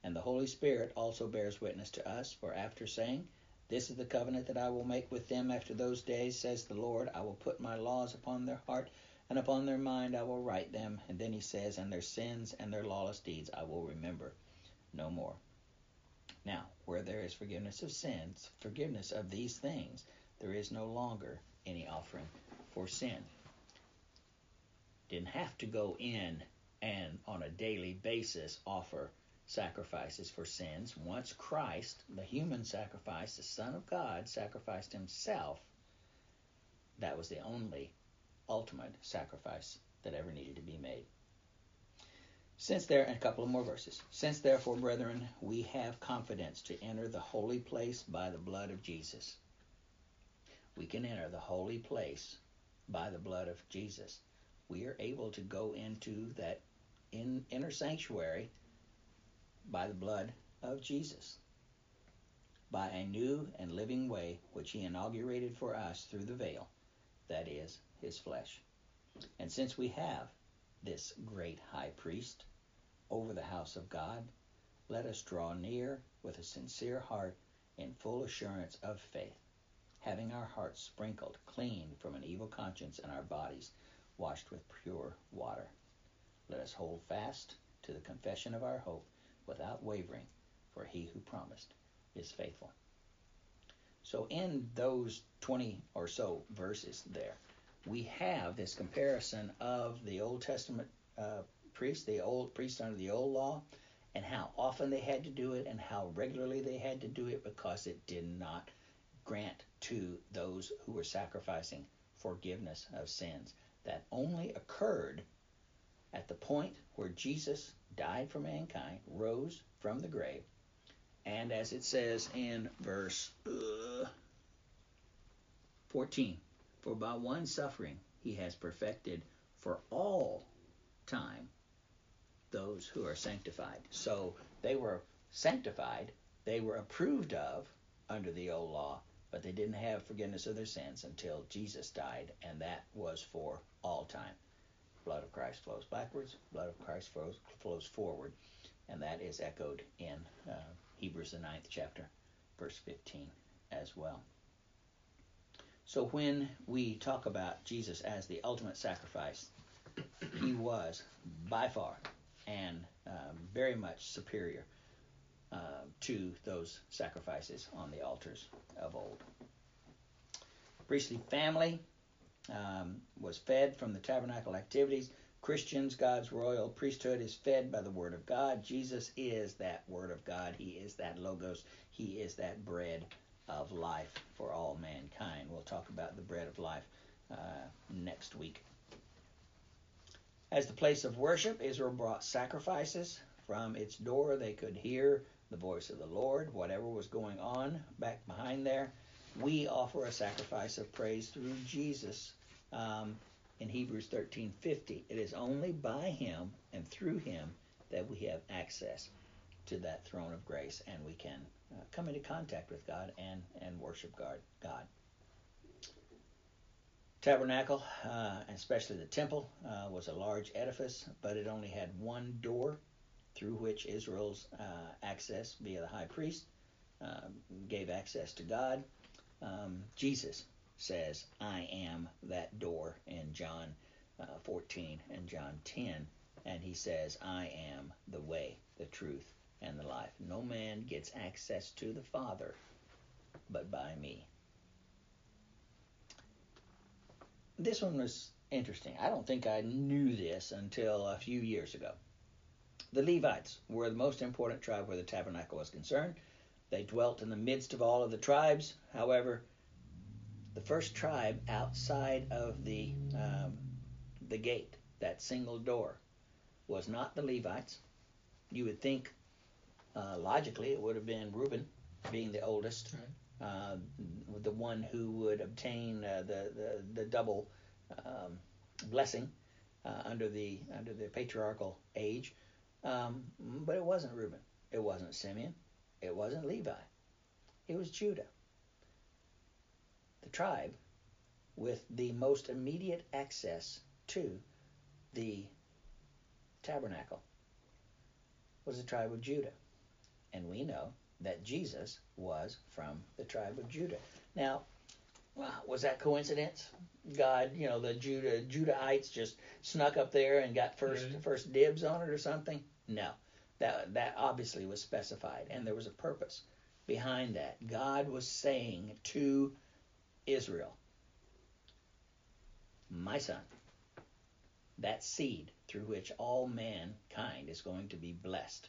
And the Holy Spirit also bears witness to us, for after saying, This is the covenant that I will make with them after those days, says the Lord, I will put my laws upon their heart, and upon their mind I will write them. And then he says, And their sins and their lawless deeds I will remember no more. Now, where there is forgiveness of sins, forgiveness of these things, there is no longer any offering for sin. Didn't have to go in and on a daily basis offer sacrifices for sins. Once Christ, the human sacrifice, the Son of God, sacrificed himself, that was the only ultimate sacrifice that ever needed to be made. Since there, and a couple of more verses. Since therefore, brethren, we have confidence to enter the holy place by the blood of Jesus. We can enter the holy place by the blood of Jesus. We are able to go into that in, inner sanctuary by the blood of Jesus, by a new and living way which he inaugurated for us through the veil, that is, his flesh. And since we have this great high priest over the house of God, let us draw near with a sincere heart in full assurance of faith, having our hearts sprinkled clean from an evil conscience and our bodies washed with pure water. Let us hold fast to the confession of our hope without wavering, for he who promised is faithful. So, in those 20 or so verses there, we have this comparison of the Old Testament uh, priests, the old priests under the old law, and how often they had to do it and how regularly they had to do it because it did not grant to those who were sacrificing forgiveness of sins. That only occurred at the point where Jesus died for mankind, rose from the grave, and as it says in verse uh, 14, for by one suffering he has perfected for all time those who are sanctified. So they were sanctified, they were approved of under the old law, but they didn't have forgiveness of their sins until Jesus died, and that was for all time. Blood of Christ flows backwards, blood of Christ flows, flows forward, and that is echoed in uh, Hebrews, the ninth chapter, verse 15 as well. So when we talk about Jesus as the ultimate sacrifice, he was by far and um, very much superior uh, to those sacrifices on the altars of old. Priestly family um, was fed from the tabernacle activities. Christians, God's royal priesthood is fed by the Word of God. Jesus is that Word of God. He is that Logos. He is that bread of life for all mankind. We'll talk about the bread of life uh, next week. As the place of worship, Israel brought sacrifices. From its door, they could hear the voice of the Lord, whatever was going on back behind there. We offer a sacrifice of praise through Jesus um, in Hebrews 13:50. It is only by Him and through Him that we have access to that throne of grace, and we can uh, come into contact with God and and worship God. God tabernacle, uh, especially the temple, uh, was a large edifice, but it only had one door through which Israel's uh, access via the high priest um, gave access to God. Um, Jesus says, I am that door in John uh, 14 and John 10. And he says, I am the way, the truth, and the life. No man gets access to the Father but by me. this one was interesting. I don't think I knew this until a few years ago. The Levites were the most important tribe where the tabernacle was concerned. They dwelt in the midst of all of the tribes. However, the first tribe outside of the um, the gate, that single door, was not the Levites. You would think, uh, logically, it would have been Reuben, being the oldest, uh, the one who would obtain uh, the, the the double um, blessing uh, under the under the patriarchal age. Um, but it wasn't Reuben. It wasn't Simeon. It wasn't Levi. It was Judah. The tribe with the most immediate access to the tabernacle was the tribe of Judah. And we know that Jesus was from the tribe of Judah. Now, was that coincidence? God, you know, the Judah Judahites just snuck up there and got first first dibs on it or something? No. That that obviously was specified and there was a purpose behind that. God was saying to Israel, my son, that seed through which all mankind is going to be blessed,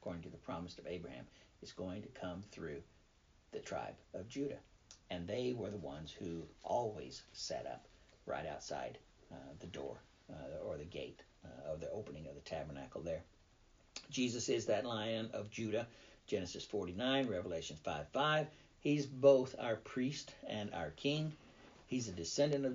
according to the promise of Abraham, is going to come through the tribe of Judah. And they were the ones who always set up right outside uh, the door uh, or the gate uh, of the opening of the tabernacle there. Jesus is that lion of Judah, Genesis 49, Revelation 5 5. He's both our priest and our king. He's a descendant of,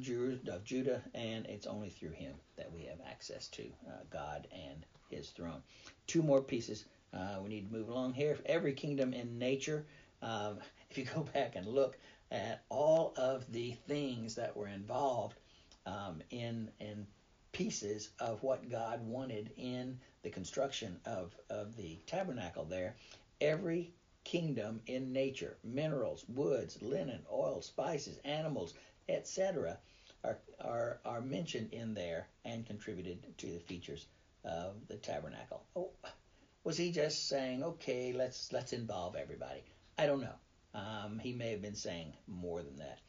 of Judah, and it's only through him that we have access to uh, God and his throne. Two more pieces. Uh, we need to move along here. Every kingdom in nature, um, if you go back and look at all of the things that were involved um, in, in pieces of what God wanted in the construction of, of the tabernacle there, every kingdom in nature, minerals, woods, linen, oil, spices, animals, etc., are, are, are mentioned in there and contributed to the features of the tabernacle. Oh, was he just saying, okay, let's let's involve everybody? I don't know. Um, he may have been saying more than that.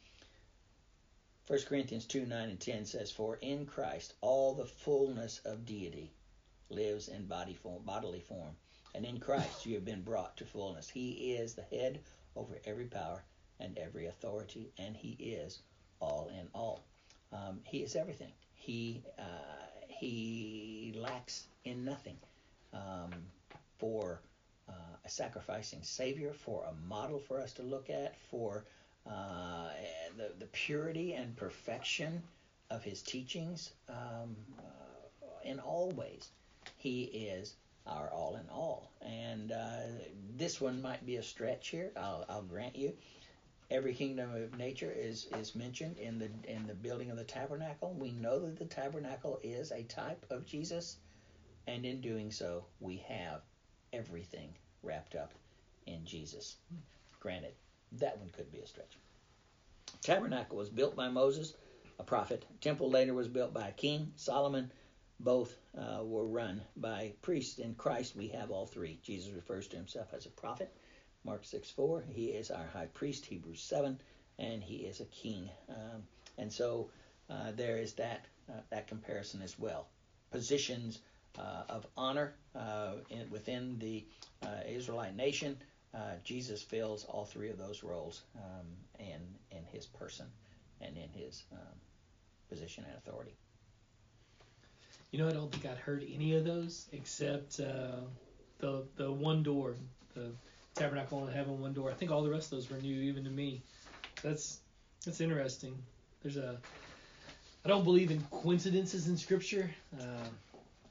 1 Corinthians 2 9 and 10 says, For in Christ all the fullness of deity lives in body form, bodily form. And in Christ you have been brought to fullness. He is the head over every power and every authority, and He is all in all. Um, he is everything. He uh, he lacks in nothing. Um, for uh, a sacrificing Savior, for a model for us to look at, for uh, the the purity and perfection of His teachings um, uh, in all ways. He is our all in all. And uh, this one might be a stretch here. I'll, I'll grant you every kingdom of nature is is mentioned in the in the building of the tabernacle. We know that the tabernacle is a type of Jesus, and in doing so, we have everything wrapped up in Jesus. Granted, that one could be a stretch. Tabernacle was built by Moses, a prophet. Temple later was built by a king, Solomon. Both uh, were run by priests. In Christ, we have all three. Jesus refers to himself as a prophet Mark 6 4. He is our high priest, Hebrews 7, and he is a king. Um, and so uh, there is that, uh, that comparison as well. Positions uh, of honor uh, in, within the uh, Israelite nation, uh, Jesus fills all three of those roles um, in, in his person and in his um, position and authority. You know, I don't think I'd heard any of those except the the one door, the Tabernacle in Heaven, One Door. I think all the rest of those were new even to me. That's that's interesting. There's a I don't believe in coincidences in Scripture. Uh,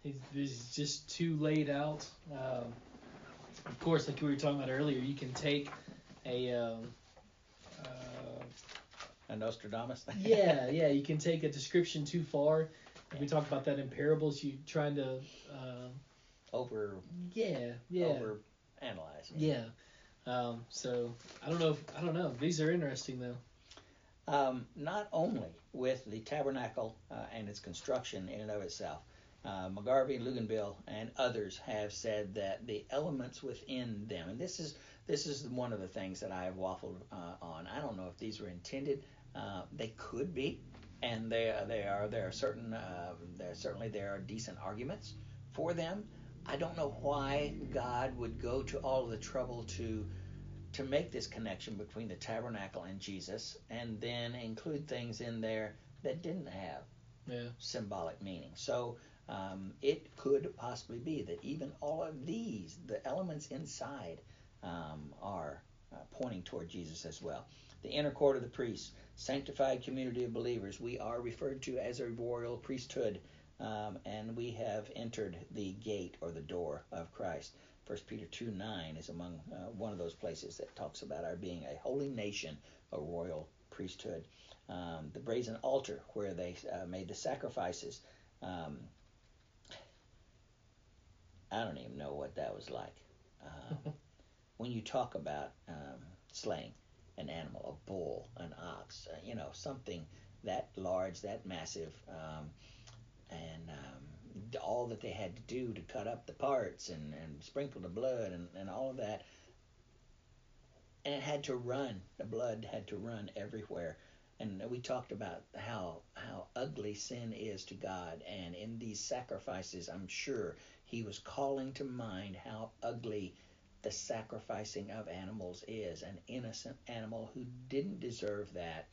it's, it's, just too laid out. Um, of course, like we were talking about earlier, you can take a um, uh, a Nostradamus. yeah, yeah, you can take a description too far. We talked about that in parables. You trying to uh, over. Yeah, yeah. Over analyze. Yeah. Um, so I don't know. If, I don't know. These are interesting though. Um, not only with the tabernacle uh, and its construction in and of itself, uh, McGarvey, Luganville, and others have said that the elements within them, and this is this is one of the things that I have waffled uh, on. I don't know if these were intended. Uh, they could be, and they they are. There are certain. Uh, there certainly there are decent arguments for them. I don't know why God would go to all of the trouble to to make this connection between the tabernacle and Jesus, and then include things in there that didn't have yeah. symbolic meaning. So um, it could possibly be that even all of these, the elements inside, um, are uh, pointing toward Jesus as well. The inner court of the priests, sanctified community of believers, we are referred to as a royal priesthood, um, and we have entered the gate or the door of Christ. 1 Peter 2 9 is among uh, one of those places that talks about our being a holy nation, a royal priesthood. Um, the brazen altar where they uh, made the sacrifices. Um, I don't even know what that was like. Um, when you talk about um, slaying an animal, a bull, an ox, uh, you know, something that large, that massive, um, and um, all that they had to do to cut up the parts and, and sprinkle the blood and, and all of that. And it had to run. The blood had to run everywhere. And we talked about how how ugly sin is to God. And in these sacrifices, I'm sure he was calling to mind how ugly the sacrificing of animals is an innocent animal who didn't deserve that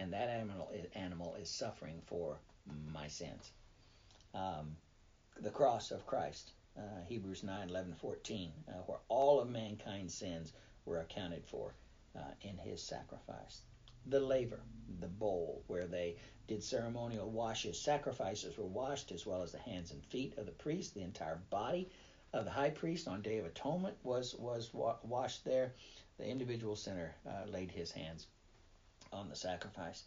and that animal is, animal is suffering for my sins. Um, the cross of christ uh, hebrews 9 11 14 uh, where all of mankind's sins were accounted for uh, in his sacrifice the laver the bowl where they did ceremonial washes sacrifices were washed as well as the hands and feet of the priest the entire body of the high priest on Day of Atonement was was wa- washed there. The individual sinner uh, laid his hands on the sacrifice.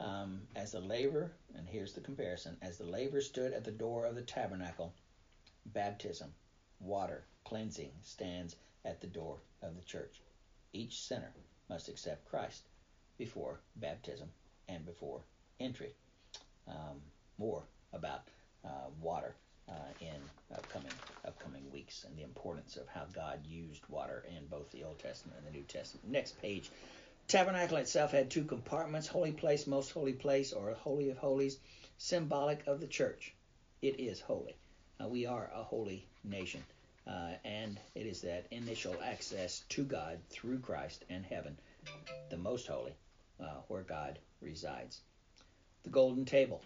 Um, as the laver, and here's the comparison, as the laver stood at the door of the tabernacle, baptism, water, cleansing stands at the door of the church. Each sinner must accept Christ before baptism and before entry. Um, more about uh, water uh, in upcoming upcoming weeks and the importance of how God used water in both the Old Testament and the New Testament. Next page. Tabernacle itself had two compartments: holy place, most holy place, or holy of holies, symbolic of the church. It is holy. Uh, we are a holy nation, uh, and it is that initial access to God through Christ and heaven, the most holy, uh, where God resides. The golden table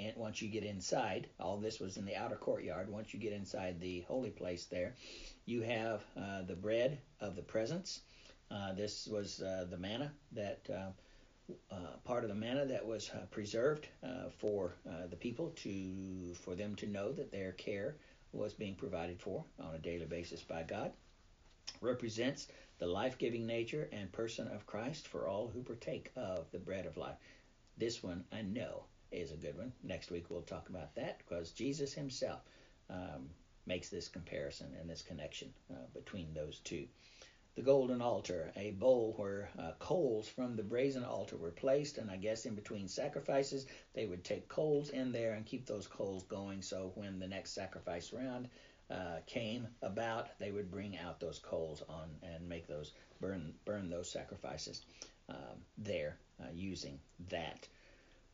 and once you get inside, all this was in the outer courtyard. Once you get inside the holy place there, you have uh, the bread of the presence. Uh, this was uh, the manna that uh, uh, part of the manna that was preserved for the people to for them to know that their care was being provided for on a daily basis by God. Represents the life-giving nature and person of Christ for all who partake of the bread of life. This one I know is a good one. Next week we'll talk about that because Jesus himself um, makes this comparison and this connection uh, between those two. The golden altar, a bowl where uh, coals from the brazen altar were placed, and I guess in between sacrifices, they would take coals in there and keep those coals going. So when the next sacrifice round uh, came about, they would bring out those coals on and make those burn burn those sacrifices um, there uh, using that.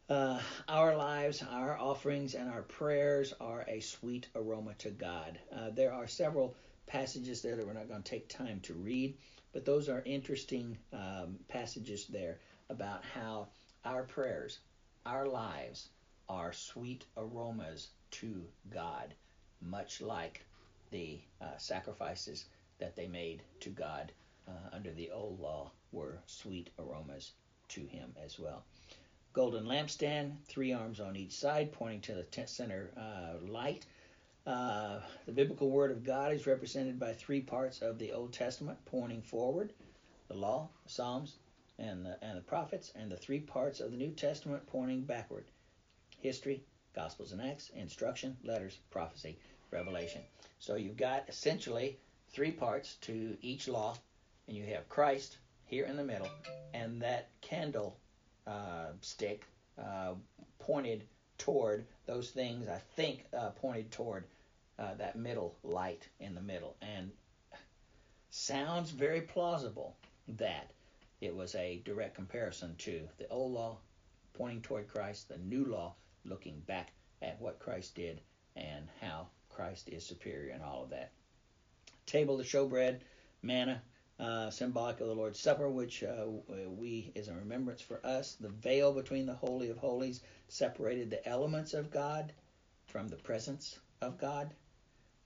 Uh, our lives, our offerings, and our prayers are a sweet aroma to God. Uh, there are several passages there that we're not going to take time to read, but those are interesting um, passages there about how our prayers, our lives, are sweet aromas to God, much like the uh, sacrifices that they made to God uh, under the old law were sweet aromas to Him as well golden lampstand, three arms on each side, pointing to the center uh, light. Uh, the biblical word of God is represented by three parts of the Old Testament, pointing forward: the law, the Psalms, and the, and the prophets, and the three parts of the New Testament pointing backward: history, Gospels and Acts, instruction, letters, prophecy, revelation. So you've got essentially three parts to each law, and you have Christ here in the middle, and that candle uh, stick uh, pointed toward those things. I think uh, pointed toward uh, that middle light in the middle, and sounds very plausible that it was a direct comparison to the old law pointing toward Christ, the new law looking back at what Christ did and how Christ is superior and all of that. Table of showbread, manna, uh, symbolic of the Lord's Supper, which uh, we is a remembrance for us. The veil between the Holy of Holies separated the elements of God from the presence of God.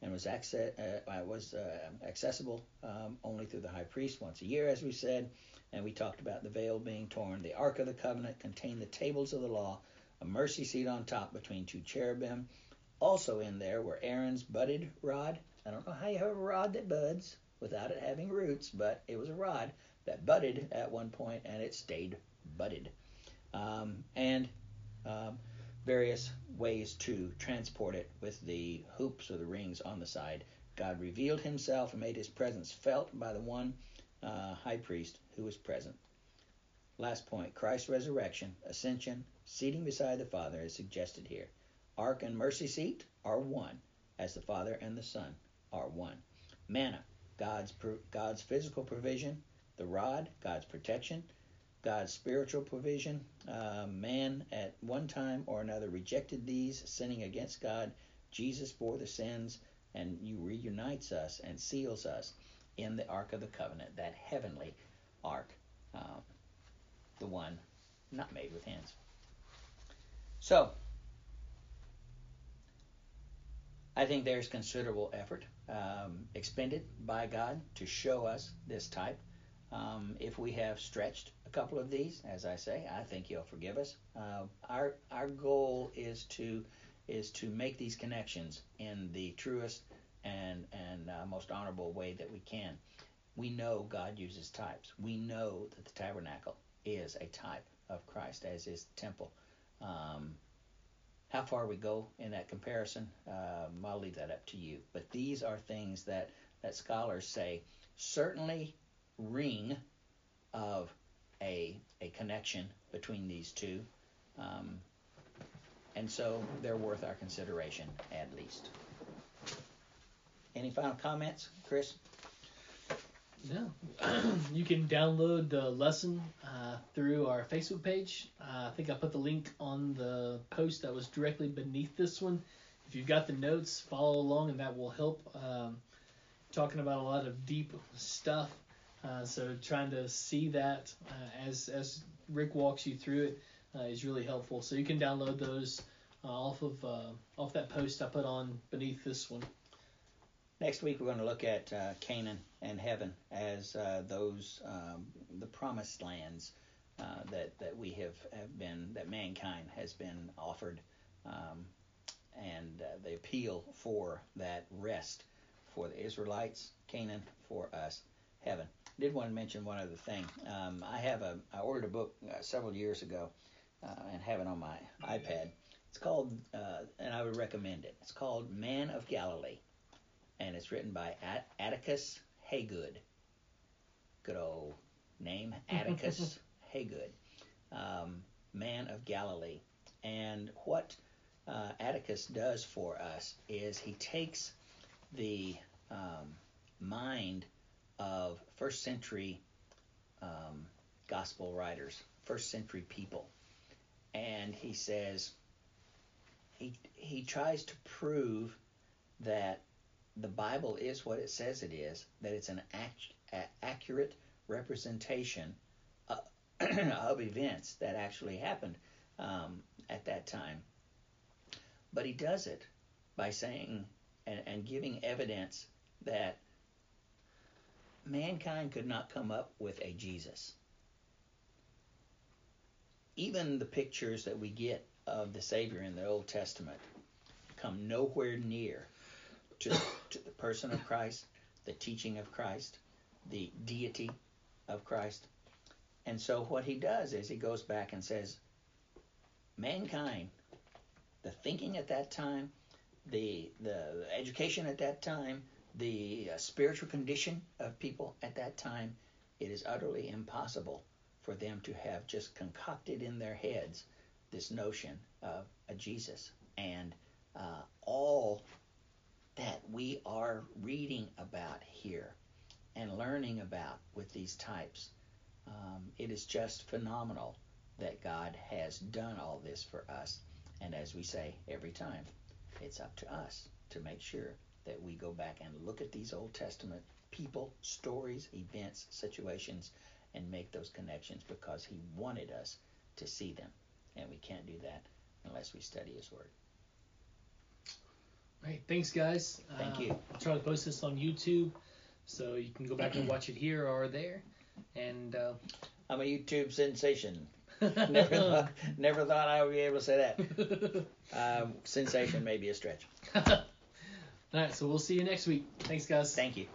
and was access, uh, was uh, accessible um, only through the high priest once a year, as we said. And we talked about the veil being torn. The Ark of the Covenant contained the tables of the law, a mercy seat on top between two cherubim. Also in there were Aaron's budded rod. I don't know how you have a rod that buds without it having roots, but it was a rod that budded at one point and it stayed budded. Um, and um, various ways to transport it with the hoops or the rings on the side. God revealed himself and made his presence felt by the one uh, high priest who was present. Last point Christ's resurrection, ascension, seating beside the Father is suggested here. Ark and mercy seat are one, as the Father and the Son are one. Manna, God's, God's physical provision. The rod, God's protection. God's spiritual provision. Uh, man at one time or another rejected these, sinning against God. Jesus bore the sins and you reunites us and seals us in the Ark of the Covenant, that heavenly Ark, uh, the one not made with hands. So, I think there's considerable effort um, expended by God to show us this type. Um, if we have stretched a couple of these, as I say, I think He'll forgive us. Uh, our our goal is to is to make these connections in the truest and and uh, most honorable way that we can. We know God uses types. We know that the tabernacle is a type of Christ, as is the temple. Um, how far we go in that comparison, um, I'll leave that up to you. But these are things that that scholars say certainly ring of a a connection between these two. Um, and so they're worth our consideration at least. Any final comments, Chris? No. you can download the lesson uh, through our Facebook page. Uh, I think I put the link on the post that was directly beneath this one. If you've got the notes, follow along, and that will help. Um, talking about a lot of deep stuff. Uh, so trying to see that uh, as as Rick walks you through it uh, is really helpful. So you can download those uh, off of off that post I put on beneath this one. Next week, we're going to look at uh, Canaan and heaven as uh, those um, the promised lands uh, that that we have, have been that mankind has been offered, um, and uh, the appeal for that rest for the Israelites, Canaan for us, heaven. I did want to mention one other thing. Um, I have a I ordered a book uh, several years ago uh, and have it on my iPad. It's called and I would recommend it. It's called Man of Galilee and it's written by Atticus Haygood. Good old name, Atticus Haygood, um, man of Galilee. And what uh, Atticus does for us is he takes the um, mind of first century um, gospel writers, first century people, and he says he he tries to prove that the Bible is what it says it is, that it's an act, accurate representation of, of, events that actually happened um, at that time. But he does it by saying and, and giving evidence that mankind could not come up with a Jesus. Even the pictures that we get of the Savior in the Old Testament come nowhere near to, to the person of Christ, the teaching of Christ, the deity of Christ. And so what he does is he goes back and says, mankind, the thinking at that time, the the education at that time, the uh, spiritual condition of people at that time, it is utterly impossible for them to have just concocted in their heads this notion of a Jesus and uh, all that we are reading about here and learning about with these types. Um, it is just phenomenal that God has done all this for us. And as we say every time, it's up to us to make sure that we go back and look at these Old Testament people, stories, events, situations, and make those connections because He wanted us to see them. And we can't do that unless we study His Word. Right. Thanks, guys. Thank Uh, you. I'll try to post this on YouTube, so you can go back and watch it here or there. And uh, I'm a YouTube sensation. Never thought, never thought I would be able to say that. Um, sensation may be a stretch. All right. So we'll see you next week. Thanks, guys. Thank you.